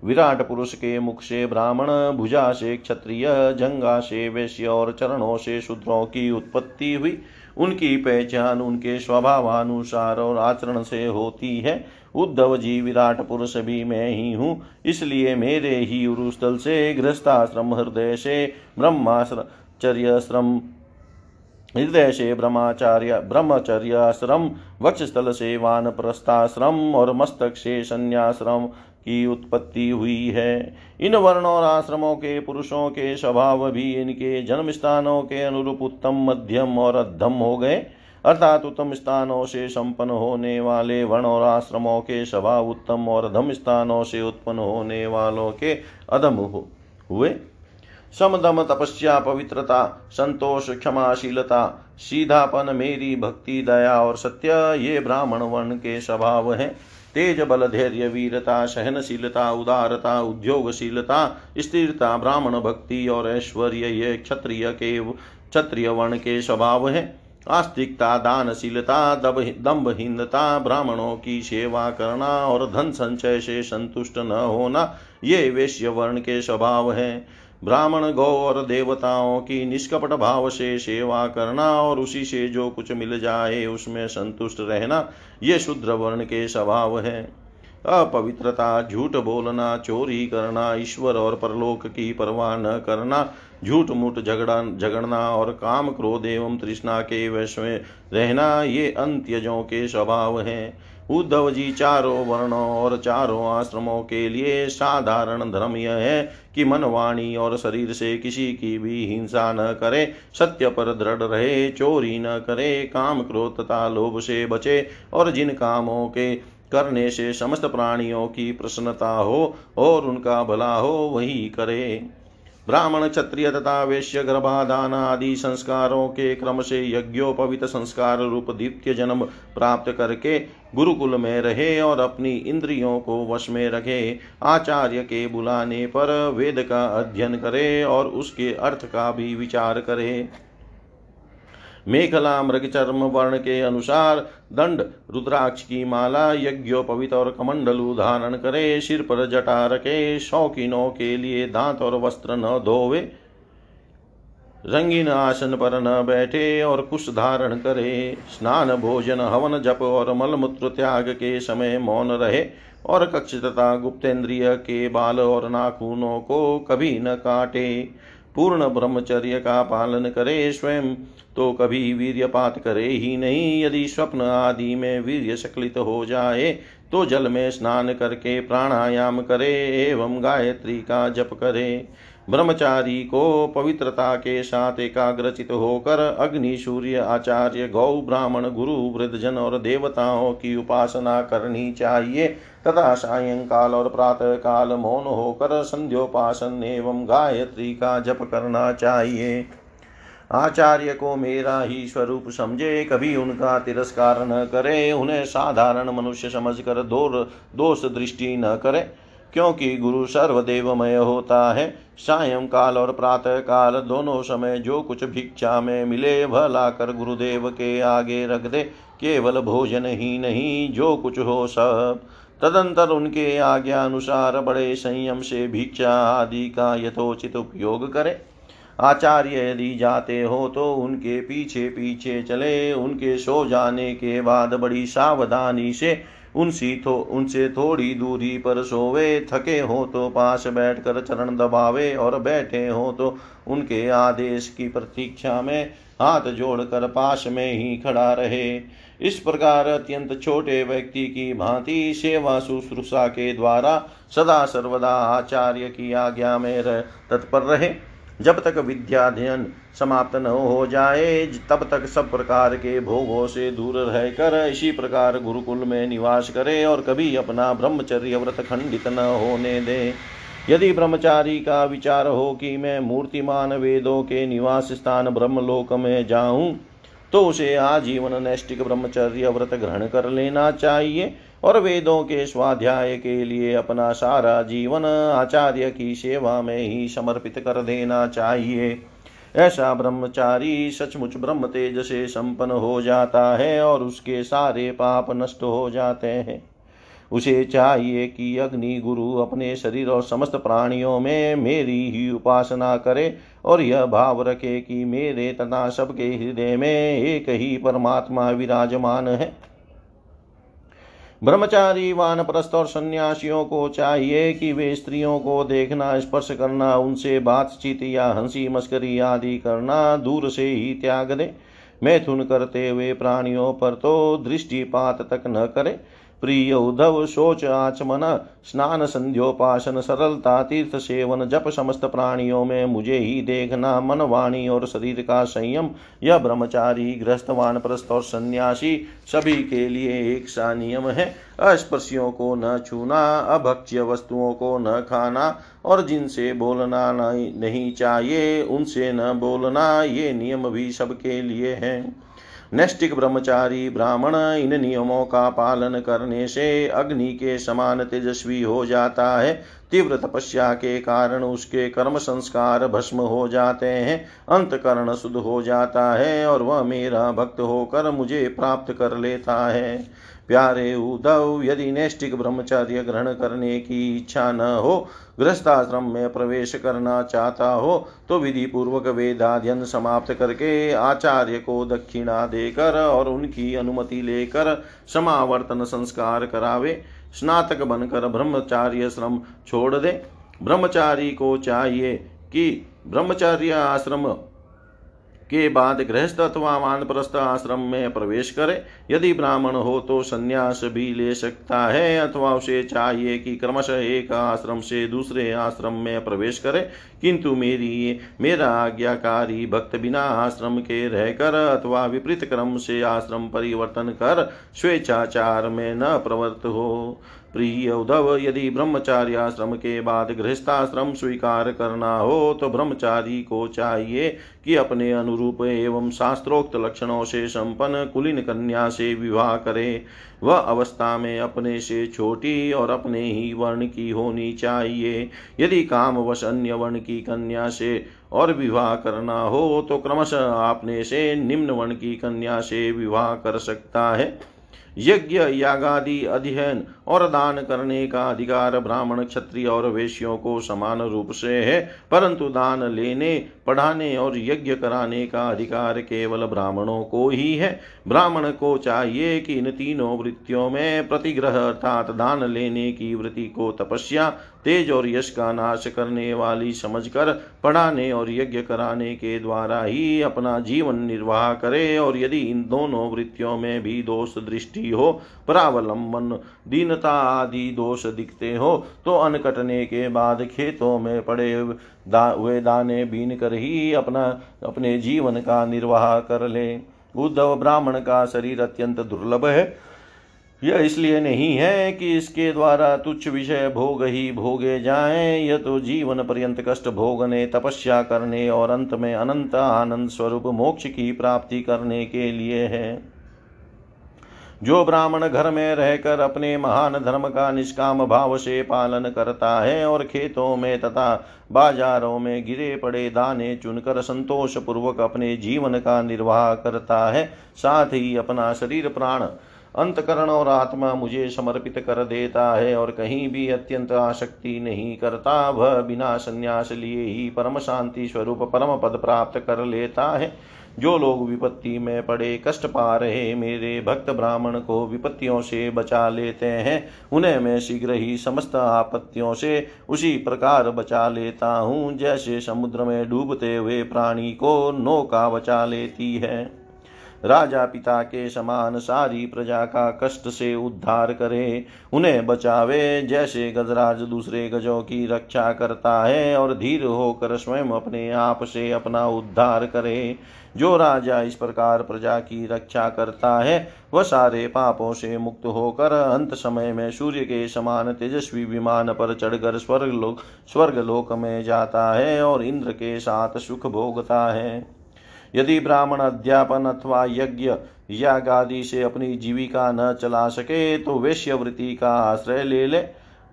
Speaker 1: विराट पुरुष के मुख से ब्राह्मण, भुजा से क्षत्रिय, जंगा से वैश्य और चरणों से शूद्रों की उत्पत्ति हुई। उनकी पहचान, उनके स्वभावानुसार और आचरण से होती है। उद्धव जी, विराट पुरुष भी मैं ही हूँ, इसलिए मेरे ही उरुस्थल से, गृहस्थाश्रम हृदय से ब्रह्माश्रम हृदय से, ब्रह्माचार्य, ब्रह्मचर्याश्रम, वक्षस्थल से वान प्रस्थाश्रम और मस्तक से, संन्याश्रम की उत्पत्ति हुई है। इन वर्ण और आश्रमों के, पुरुषों के स्वभाव भी इनके जन्म स्थानों के अनुरूप उत्तम, मध्यम और अधम हो गए। अर्थात उत्तम स्थानों से संपन्न होने वाले वर्ण और आश्रमों के स्वभाव उत्तम और अधम स्थानों से उत्पन्न होने वालों के अधम हो, हुए। समदम तपस्या, पवित्रता, संतोष, क्षमाशीलता, सीधापन, मेरी भक्ति, दया और सत्य, ये ब्राह्मण वर्ण के स्वभाव हैं। तेज बल धैर्य वीरता सहनशीलता, उदारता, उद्योगशीलता, स्थिरता, ब्राह्मण भक्ति और ऐश्वर्य, ये क्षत्रिय के, क्षत्रिय वर्ण के स्वभाव है। आस्तिकता, दानशीलता दम्भहीनता ब्राह्मणों की सेवा करना और धन संचय से संतुष्ट न होना, ये वेश्य वर्ण के स्वभाव है। ब्राह्मण गौ और देवताओं की निष्कपट भाव से सेवा करना और उसी से जो कुछ मिल जाए उसमें संतुष्ट रहना, ये शूद्र वर्ण के स्वभाव है। अपवित्रता, झूठ बोलना, चोरी करना, ईश्वर और परलोक की परवाह न करना, झूठ मूठ झगड़ा, झगड़ना और काम क्रोध एवं तृष्णा के वश में रहना, ये अंत्यजों के स्वभाव हैं। उद्धव जी चारों वर्णों और चारों आश्रमों के लिए साधारण धर्म यह है कि मन वाणी और शरीर से किसी की भी हिंसा न करे, सत्य पर दृढ़ रहे, चोरी न करे, काम क्रोध तथा लोभ से बचे और जिन कामों के करने से समस्त प्राणियों की प्रसन्नता हो और उनका भला हो, वही करे। ब्राह्मण क्षत्रिय तथा वैश्य गर्भाधान आदि संस्कारों के क्रम से यज्ञोपवित संस्कार रूप दीप्य जन्म प्राप्त करके गुरुकुल में रहे और अपनी इंद्रियों को वश में रखे, आचार्य के बुलाने पर वेद का अध्ययन करे और उसके अर्थ का भी विचार करे। मेखला मृग चर्म वर्ण के अनुसार दंड, रुद्राक्ष की माला, यज्ञोपवित और कमंडलु धारण करे, सिर पर जटा रखे, शौकीनों के लिए दांत और वस्त्र न धोवे, रंगीन आसन पर न बैठे और कुश धारण करे, स्नान, भोजन, हवन, जप और मलमूत्र त्याग के समय मौन रहे और कक्ष तथा गुप्तेन्द्रिय के बाल और नाखूनों को कभी न काटे। पूर्ण ब्रह्मचर्य का पालन करे, स्वयं तो कभी वीर्यपात करे ही नहीं। यदि स्वप्न आदि में वीर्य सकलित हो जाए तो जल में स्नान करके प्राणायाम करे, एवं गायत्री का जप करे। ब्रह्मचारी को पवित्रता के साथ एकाग्रचित होकर अग्नि सूर्य, आचार्य, गौ, ब्राह्मण, गुरु, वृद्धजन और देवताओं की उपासना करनी चाहिए। तथा सायंकाल और प्रातः काल मौन होकर संध्योपासन एवं गायत्री का जप करना चाहिए। आचार्य को मेरा ही स्वरूप समझे, कभी उनका तिरस्कार न करे, उन्हें साधारण मनुष्य समझकर दो दोष दृष्टि न करे। क्योंकि गुरु सर्वदेवमय होता है सायंकाल और प्रातः काल दोनों समय जो कुछ भिक्षा में मिले, वह लाकर गुरुदेव के आगे रख दे, केवल भोजन ही नहीं, जो कुछ हो सब। तदंतर उनके आज्ञा अनुसार बड़े संयम से भिक्षा आदि का यथोचित उपयोग करे। आचार्य यदि जाते हो तो उनके पीछे पीछे चले। उनके सो जाने के बाद बड़ी सावधानी से उनसी थो, उनसे थोड़ी दूरी पर सोवे। थके हो तो पास बैठकर चरण दबावे और बैठे हो तो उनके आदेश की प्रतीक्षा में हाथ जोड़कर पास में ही खड़ा रहे। इस प्रकार अत्यंत छोटे व्यक्ति की भांति सेवा शुश्रूषा के द्वारा सदा सर्वदा आचार्य की आज्ञा में तत्पर रहे। जब तक विद्याध्ययन समाप्त न हो जाए, तब तक सब प्रकार के भोगों से दूर रहकर इसी प्रकार गुरुकुल में निवास करे और कभी अपना ब्रह्मचर्य व्रत खंडित न होने दे। यदि ब्रह्मचारी का विचार हो कि मैं मूर्तिमान वेदों के निवास स्थान ब्रह्मलोक में जाऊँ तो उसे आजीवन नैष्टिक ब्रह्मचर्य व्रत ग्रहण कर लेना चाहिए। और वेदों के स्वाध्याय के लिए अपना सारा जीवन आचार्य की सेवा में ही समर्पित कर देना चाहिए। ऐसा ब्रह्मचारी सचमुच ब्रह्म तेज से संपन्न हो जाता है और उसके सारे पाप नष्ट हो जाते हैं। उसे चाहिए कि अग्नि गुरु अपने शरीर और समस्त प्राणियों में मेरी ही उपासना करे और यह भाव रखे कि मेरे तथा सबके हृदय में एक ही परमात्मा विराजमान है। ब्रह्मचारी वानप्रस्थ और सन्यासियों को चाहिए कि वे स्त्रियों को देखना, स्पर्श करना, उनसे बातचीत या हँसी मस्करी आदि करना दूर से ही त्याग दे। मैथुन करते हुए प्राणियों पर तो दृष्टिपात तक न करे। प्रिय उद्धव, शोच आचमन, स्नान संध्योपासन, सरलता, तीर्थ सेवन, जप समस्त प्राणियों में मुझे ही देखना, मन, वाणी और शरीर का संयम। यह ब्रह्मचारी गृहस्थवान प्रस्थ और सन्यासी सभी के लिए एक सा नियम है। अस्पर्शियों को न छूना, अभक्ष्य वस्तुओं को न खाना और जिनसे बोलना नहीं चाहिए, उनसे न बोलना, ये नियम भी सबके लिए है। नैष्टिक ब्रह्मचारी ब्राह्मण, इन नियमों का पालन करने से अग्नि के समान तेजस्वी हो जाता है। तीव्र तपस्या के कारण उसके कर्म संस्कार भस्म हो जाते हैं, अंतकरण शुद्ध हो जाता है और वह मेरा भक्त होकर मुझे प्राप्त कर लेता है। प्यारे उद्धव, यदि नैष्टिक ब्रह्मचर्य ग्रहण करने की इच्छा न हो, गृहस्थाश्रम में प्रवेश करना चाहता हो तो विधि पूर्वक वेदाध्यन समाप्त करके आचार्य को दक्षिणा देकर और उनकी अनुमति लेकर समावर्तन संस्कार करावे। स्नातक बनकर ब्रह्मचार्य श्रम छोड़ दे। ब्रह्मचारी को चाहिए कि ब्रह्मचार्य आश्रम के बाद गृहस्थ अथवा वानप्रस्थ आश्रम में प्रवेश करे। यदि ब्राह्मण हो तो संन्यास भी ले सकता है अथवा उसे चाहिए कि क्रमशः एक आश्रम से दूसरे आश्रम में प्रवेश करे। किंतु मेरी, मेरा आज्ञाकारी भक्त बिना आश्रम के रहकर अथवा विपरीत क्रम से आश्रम परिवर्तन कर स्वेच्छाचार में न प्रवर्त हो। प्रिय उद्धव यदि ब्रह्मचार्य आश्रम के बाद गृहस्थाश्रम स्वीकार करना हो तो ब्रह्मचारी को चाहिए कि अपने अनुरूप एवं शास्त्रोक्त लक्षणों से संपन्न कुलीन कन्या से विवाह करे। वह अवस्था में अपने से छोटी और अपने ही वर्ण की होनी चाहिए। यदि कामवश अन्य वर्ण की कन्या से और विवाह करना हो तो क्रमशः आपने से निम्न वर्ण की कन्या से विवाह कर सकता है। यज्ञ, यागादि, अध्ययन और दान करने का अधिकार ब्राह्मण, क्षत्रिय और वेश्यों को समान रूप से है, परंतु दान लेने, पढ़ाने और यज्ञ कराने का अधिकार केवल ब्राह्मणों को ही है। ब्राह्मण को चाहिए कि इन तीनों वृत्तियों में प्रतिग्रह अर्थात दान लेने की वृत्ति को तपस्या, तेज और यश का नाश करने वाली समझकर पढ़ाने और यज्ञ कराने के द्वारा ही अपना जीवन निर्वाह करे और यदि इन दोनों वृत्तियों में भी दोष दृष्टि हो परावलंबन दीनता आदि दोष दिखते हो तो अन्न कटने के बाद खेतों में पड़े दा, दाने बीन कर ही अपना अपने जीवन का निर्वाह कर ले। उद्धव ब्राह्मण का शरीर अत्यंत दुर्लभ है। यह इसलिए नहीं है कि इसके द्वारा तुच्छ विषय भोग ही भोगे जाएँ यह तो जीवन पर्यंत कष्ट भोगने तपस्या करने और अंत में अनंत आनंद स्वरूप मोक्ष की प्राप्ति करने के लिए है। जो ब्राह्मण घर में रहकर अपने महान धर्म का निष्काम भाव से पालन करता है और खेतों में तथा बाजारों में गिरे पड़े दाने चुनकर संतोष पूर्वक अपने जीवन का निर्वाह करता है, साथ ही अपना शरीर प्राण अंतकरण और आत्मा मुझे समर्पित कर देता है और कहीं भी अत्यंत आसक्ति नहीं करता, वह बिना संन्यास लिए ही परम शांति स्वरूप परम पद प्राप्त कर लेता है। जो लोग विपत्ति में पड़े, कष्ट पा रहे, मेरे भक्त ब्राह्मण को विपत्तियों से बचा लेते हैं। उन्हें मैं शीघ्र ही समस्त आपत्तियों से उसी प्रकार बचा लेता हूँ। जैसे समुद्र में डूबते हुए प्राणी को नौका बचा लेती है। राजा पिता के समान सारी प्रजा का कष्ट से उद्धार करे, उन्हें बचावे, जैसे गजराज दूसरे गजों की रक्षा करता है और धीर होकर स्वयं अपने आप से अपना उद्धार करे। जो राजा इस प्रकार प्रजा की रक्षा करता है, वह सारे पापों से मुक्त होकर अंत समय में सूर्य के समान तेजस्वी विमान पर चढ़कर स्वर्ग लोक स्वर्ग लोक में जाता है और इंद्र के साथ सुख भोगता है। यदि ब्राह्मण अध्यापन अथवा यज्ञ या गादी से अपनी जीविका न चला सके तो वेश्यवृत्ति का आश्रय ले ले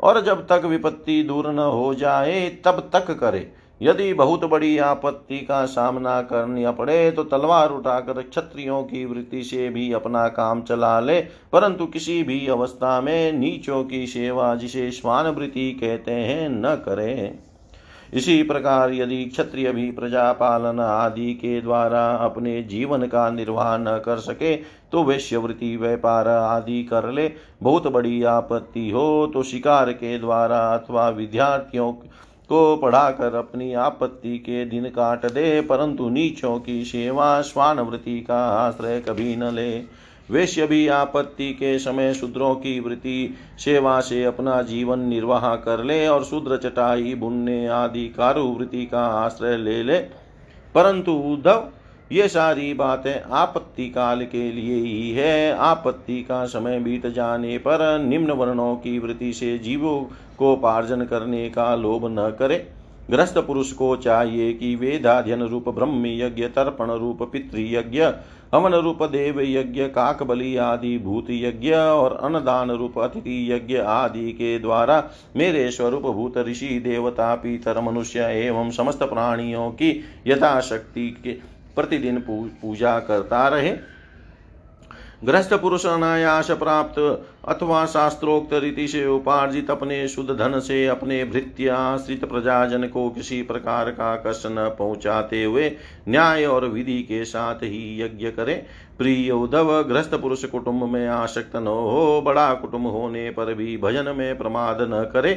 Speaker 1: और जब तक विपत्ति दूर न हो जाए, तब तक करे। यदि बहुत बड़ी आपत्ति का सामना करना पड़े तो तलवार उठाकर क्षत्रियों की वृत्ति से भी अपना काम चला ले, परंतु किसी भी अवस्था में नीचों की सेवा जिसे श्वान वृत्ति कहते हैं, न करे। इसी प्रकार यदि क्षत्रिय भी प्रजा पालन आदि के द्वारा अपने जीवन का निर्वाह न कर सके तो वैश्यवृत्ति व्यापार आदि कर ले। बहुत बड़ी आपत्ति हो तो शिकार के द्वारा अथवा विद्यार्थियों को पढ़ाकर अपनी आपत्ति के दिन काट दे, परंतु नीचों की सेवा स्वानवृत्ति का आश्रय कभी न ले। वेश्य भी आपत्ति के समय शूद्रों की वृत्ति सेवा से अपना जीवन निर्वाह कर ले और शूद्र चटाई बुनने आदि कारुवृत्ति का आश्रय ले ले। परंतु उद्धव, ये सारी बातें आपत्ति काल के लिए ही है। आपत्ति का समय बीत जाने पर निम्न वर्णों की वृत्ति से जीवों को पार्जन करने का लोभ न करे। ग्रस्त पुरुष को चाहिए कि वेदाध्यन रूप, ब्रह्म यज्ञ, तर्पण रूप पितृयज्ञ हवन रूप, देव यज्ञ काक बलि आदि, भूत यज्ञ और अन्नदान रूप, अतिथि यज्ञ आदि के द्वारा मेरे स्वरूप भूत ऋषि, देवता, पीतर, मनुष्य एवं समस्त प्राणियों की यथाशक्ति के प्रतिदिन पूजा करता रहे। ग्रस्त पुरुष अनायास प्राप्त अथवा शास्त्रोक्त रीति से उपार्जित अपने शुद्ध धन से अपने भृत्य आश्रित प्रजाजन को किसी प्रकार का कष्ट न पहुंचाते हुए न्याय और विधि के साथ ही यज्ञ करे। प्रिय उद्धव ग्रस्त पुरुष कुटुंब में आसक्त न हो, बड़ा कुटुंब होने पर भी भजन में प्रमाद न करे।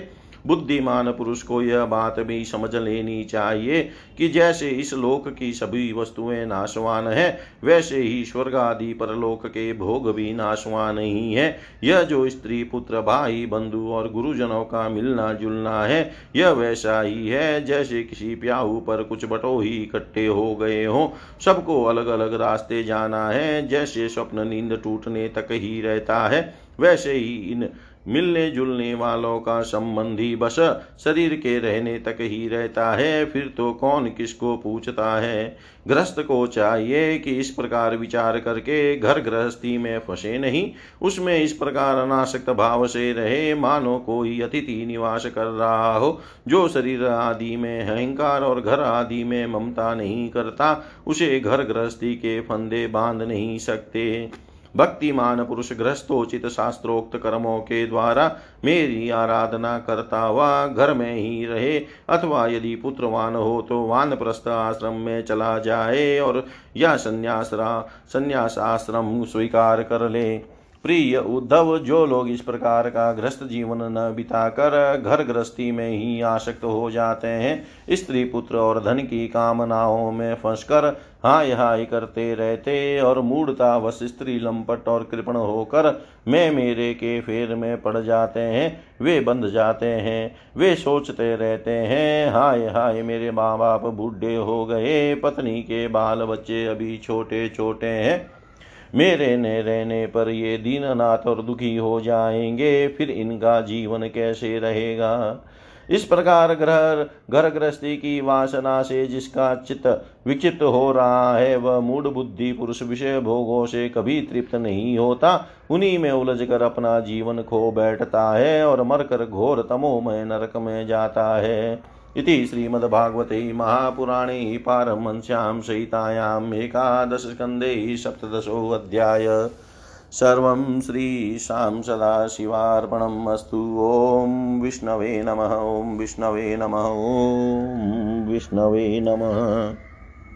Speaker 1: बुद्धिमान पुरुष को यह बात भी समझ लेनी चाहिए कि जैसे इस लोक की सभी वस्तुएँ नाशवान है, वैसे ही स्वर्ग आदि परलोक के भोग भी नाशवान ही है। यह जो स्त्री, पुत्र, भाई, बंधु और गुरुजनों का मिलना जुलना है, यह वैसा ही है जैसे किसी प्याऊ पर कुछ बटो ही इकट्ठे हो गए हो। सबको अलग अलग रास्ते जाना है, जैसे स्वप्न नींद टूटने तक ही रहता है, वैसे ही इन मिलने जुलने वालों का संबंधी बस शरीर के रहने तक ही रहता है, फिर तो कौन किसको पूछता है? ग्रस्त को चाहिए कि इस प्रकार विचार करके घर गृहस्थी में फंसे नहीं, उसमें इस प्रकार अनासक्त भाव से रहे, मानो कोई अतिथि निवास कर रहा हो, जो शरीर आदि में अहंकार और घर आदि में ममता नहीं करता, उसे घर गृहस्थी के फंदे बाँध नहीं सकते। भक्तिमान पुरुष गृहस्थोचित शास्त्रोक्त कर्मों के द्वारा मेरी आराधना करता हुआ घर में ही रहे, अथवा यदि पुत्रवान हो तो वानप्रस्थ आश्रम में चला जाए और या संन्यासरा संन्यास आश्रम स्वीकार कर ले। प्रिय उद्धव, जो लोग इस प्रकार का ग्रस्त जीवन न बिताकर घर गृहस्थी में ही आसक्त हो जाते हैं, स्त्री पुत्र और धन की कामनाओं में फंसकर हाय हाय करते रहते और मूढ़ता वश स्त्री लंपट और कृपण होकर मैं मेरे के फेर में पड़ जाते हैं, वे बंध जाते हैं, वे सोचते रहते हैं हाय हाय मेरे माँ बाप बूढ़े हो गए, पत्नी के बाल बच्चे अभी छोटे छोटे हैं। मेरे न रहने पर ये दीननाथ और दुखी हो जाएँगे, फिर इनका जीवन कैसे रहेगा? इस प्रकार ग्रह घर गृहस्थी की वासना से जिसका चित्त विचित हो रहा है, वह मूड बुद्धि पुरुष विषय भोगों से कभी तृप्त नहीं होता। उन्हीं में उलझ कर अपना जीवन खो बैठता है और मरकर घोर तमोमय नरक में जाता है। इति श्रीमद्भागवते महापुराणे पारमहंस्यां सहितायाम् एकादशस्कन्धे सप्तदशोऽध्याय। सर्वं श्रीशां सदाशिवार्पणम् अस्तु। ॐ विष्णवे नमः। ॐ विष्णवे नमः। ॐ विष्णवे नमः।